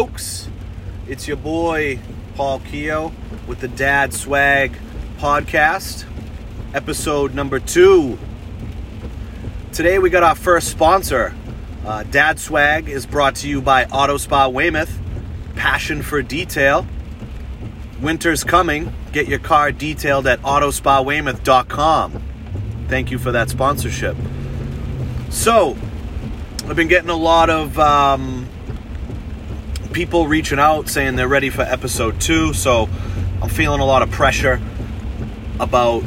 folks? It's your boy Paul Keogh with the Dad Swag podcast, episode number two. Today we got our first sponsor. Uh, Dad Swag is brought to you by Auto Spa Weymouth, passion for detail. Winter's coming. Get your car detailed at autospaweymouth.com. Thank you for that sponsorship. So, I've been getting a lot of um, people reaching out saying they're ready for episode two. So, I'm feeling a lot of pressure about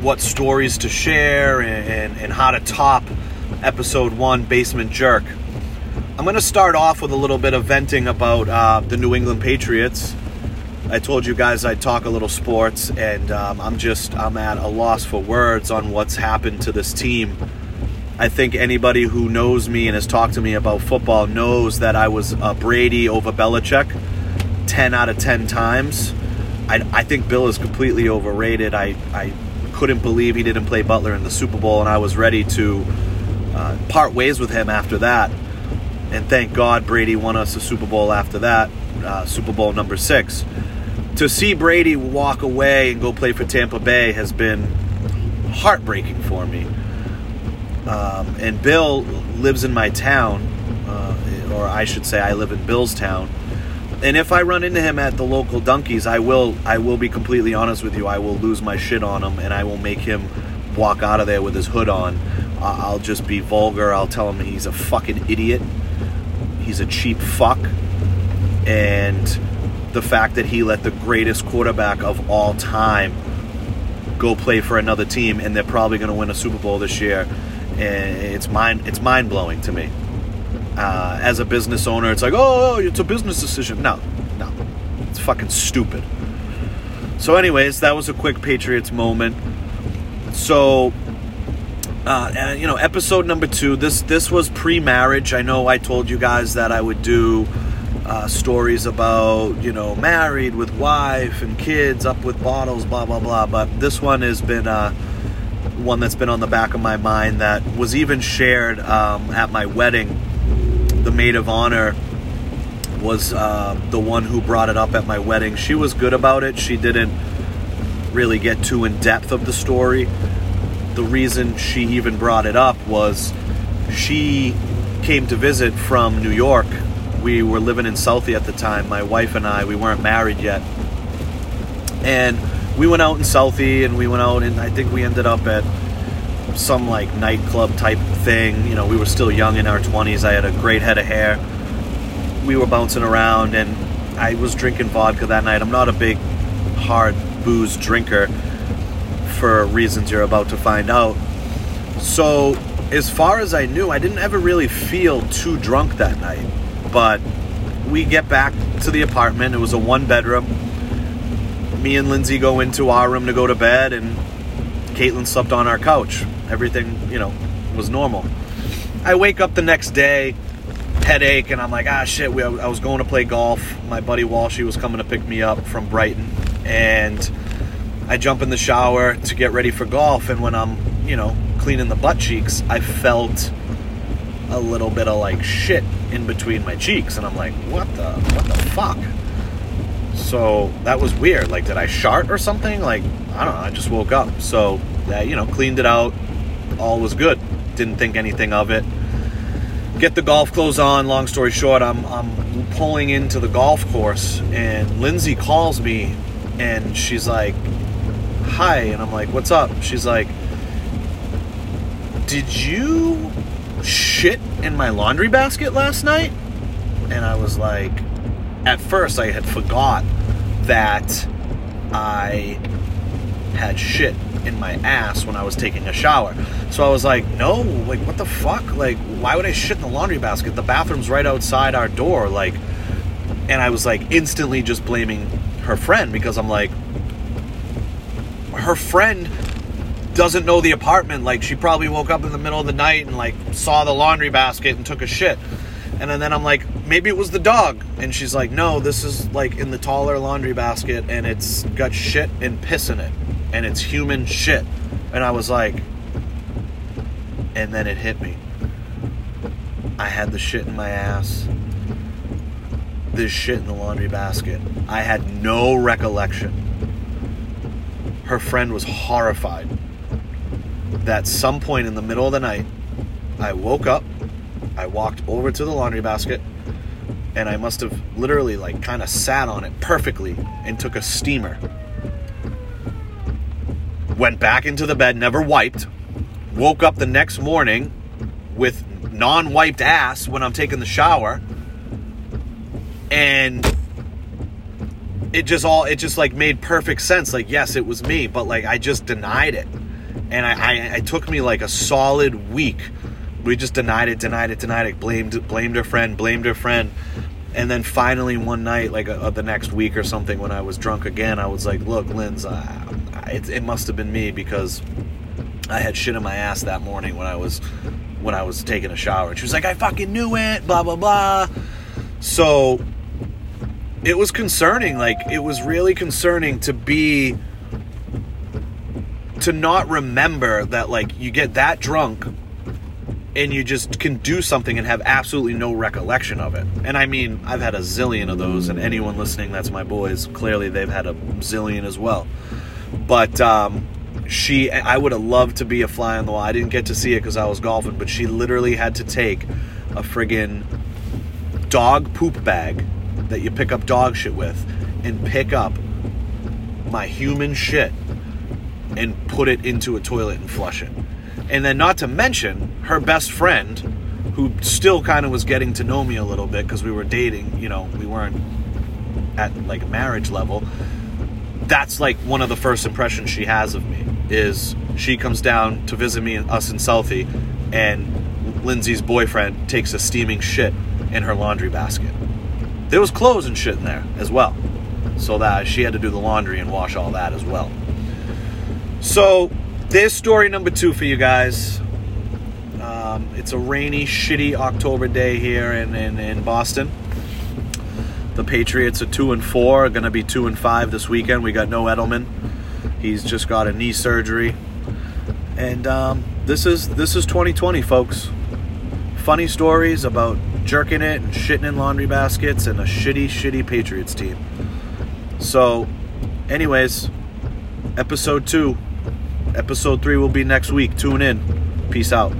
what stories to share and, and, and how to top episode one, Basement Jerk. I'm going to start off with a little bit of venting about uh, the New England Patriots. I told you guys I'd talk a little sports, and um, I'm just I'm at a loss for words on what's happened to this team. I think anybody who knows me and has talked to me about football knows that I was uh, Brady over Belichick, ten out of ten times. I, I think Bill is completely overrated. I, I couldn't believe he didn't play Butler in the Super Bowl, and I was ready to uh, part ways with him after that. And thank God Brady won us a Super Bowl after that, uh, Super Bowl number six. To see Brady walk away and go play for Tampa Bay has been heartbreaking for me. Um, and Bill lives in my town, uh, or I should say, I live in Bill's town. And if I run into him at the local Dunkies, I will I will be completely honest with you. I will lose my shit on him, and I will make him walk out of there with his hood on. I'll just be vulgar. I'll tell him he's a fucking idiot. He's a cheap fuck. And the fact that he let the greatest quarterback of all time go play for another team and they're probably going to win a Super Bowl this year. And it's mind it's mind blowing to me. Uh, as a business owner, it's like, oh, it's a business decision. No, no, it's fucking stupid. So, anyways, that was a quick Patriots moment. So, uh, and, you know, episode number two. This this was pre-marriage. I know I told you guys that I would do uh, stories about you know married with wife and kids, up with bottles, blah blah blah. But this one has been uh, one that's been on the back of my mind. That was even shared um, at my wedding. The maid of honor was uh, the one who brought it up at my wedding. She was good about it. She didn't really get too in depth of the story the reason she even brought it up was she came to visit from New York. We were living in Southie at the time, my wife and I. We weren't married yet. And we went out in Southie and we went out and I think we ended up at some like nightclub type thing. You know, we were still young in our 20s. I had a great head of hair. We were bouncing around and I was drinking vodka that night. I'm not a big hard booze drinker for reasons you're about to find out. So, as far as I knew, I didn't ever really feel too drunk that night. But we get back to the apartment. It was a one bedroom. Me and Lindsay go into our room to go to bed, and Caitlin slept on our couch. Everything, you know, was normal. I wake up the next day, headache, and I'm like, ah, shit. We, I was going to play golf. My buddy Walshy was coming to pick me up from Brighton, and I jump in the shower to get ready for golf, and when I'm, you know, cleaning the butt cheeks, I felt a little bit of like shit in between my cheeks, and I'm like, what the, what the fuck? So that was weird. Like, did I shart or something? Like, I don't know. I just woke up, so you know, cleaned it out. All was good. Didn't think anything of it. Get the golf clothes on. Long story short, I'm I'm pulling into the golf course, and Lindsay calls me, and she's like, hi and i'm like what's up she's like did you shit in my laundry basket last night and i was like at first i had forgot that i had shit in my ass when i was taking a shower so i was like no like what the fuck like why would i shit in the laundry basket the bathroom's right outside our door like and i was like instantly just blaming her friend because i'm like her friend doesn't know the apartment. Like she probably woke up in the middle of the night and like saw the laundry basket and took a shit. And then I'm like, maybe it was the dog. And she's like, no, this is like in the taller laundry basket and it's got shit and piss in it. And it's human shit. And I was like, and then it hit me. I had the shit in my ass. this shit in the laundry basket. I had no recollection. Her friend was horrified that some point in the middle of the night, I woke up, I walked over to the laundry basket, and I must have literally like kind of sat on it perfectly and took a steamer. Went back into the bed, never wiped. Woke up the next morning with non wiped ass when I'm taking the shower. And it just all, it just like made perfect sense. Like, yes, it was me, but like I just denied it. And I, I, it took me like a solid week. We just denied it, denied it, denied it, blamed, blamed her friend, blamed her friend. And then finally one night, like uh, the next week or something, when I was drunk again, I was like, look, Linz, uh, it, it must have been me because I had shit in my ass that morning when I was when I was taking a shower. And she was like, I fucking knew it, blah, blah, blah. So it was concerning. Like, it was really concerning to be, to not remember that, like, you get that drunk and you just can do something and have absolutely no recollection of it. And I mean, I've had a zillion of those, and anyone listening that's my boys, clearly they've had a zillion as well. But, um, she I would have loved to be a fly on the wall. I didn't get to see it because I was golfing, but she literally had to take a friggin' dog poop bag that you pick up dog shit with and pick up my human shit and put it into a toilet and flush it. And then not to mention her best friend who still kind of was getting to know me a little bit because we were dating, you know, we weren't at like marriage level. That's like one of the first impressions she has of me is she comes down to visit me and us in Southie, and Lindsay's boyfriend takes a steaming shit in her laundry basket. There was clothes and shit in there as well, so that she had to do the laundry and wash all that as well. So there's story number two for you guys. Um, it's a rainy, shitty October day here in, in, in Boston. The Patriots are two and four, going to be two and five this weekend. We got no Edelman. He's just got a knee surgery, and um, this is this is 2020, folks. Funny stories about jerking it and shitting in laundry baskets and a shitty, shitty Patriots team. So, anyways, episode two, episode three will be next week. Tune in. Peace out.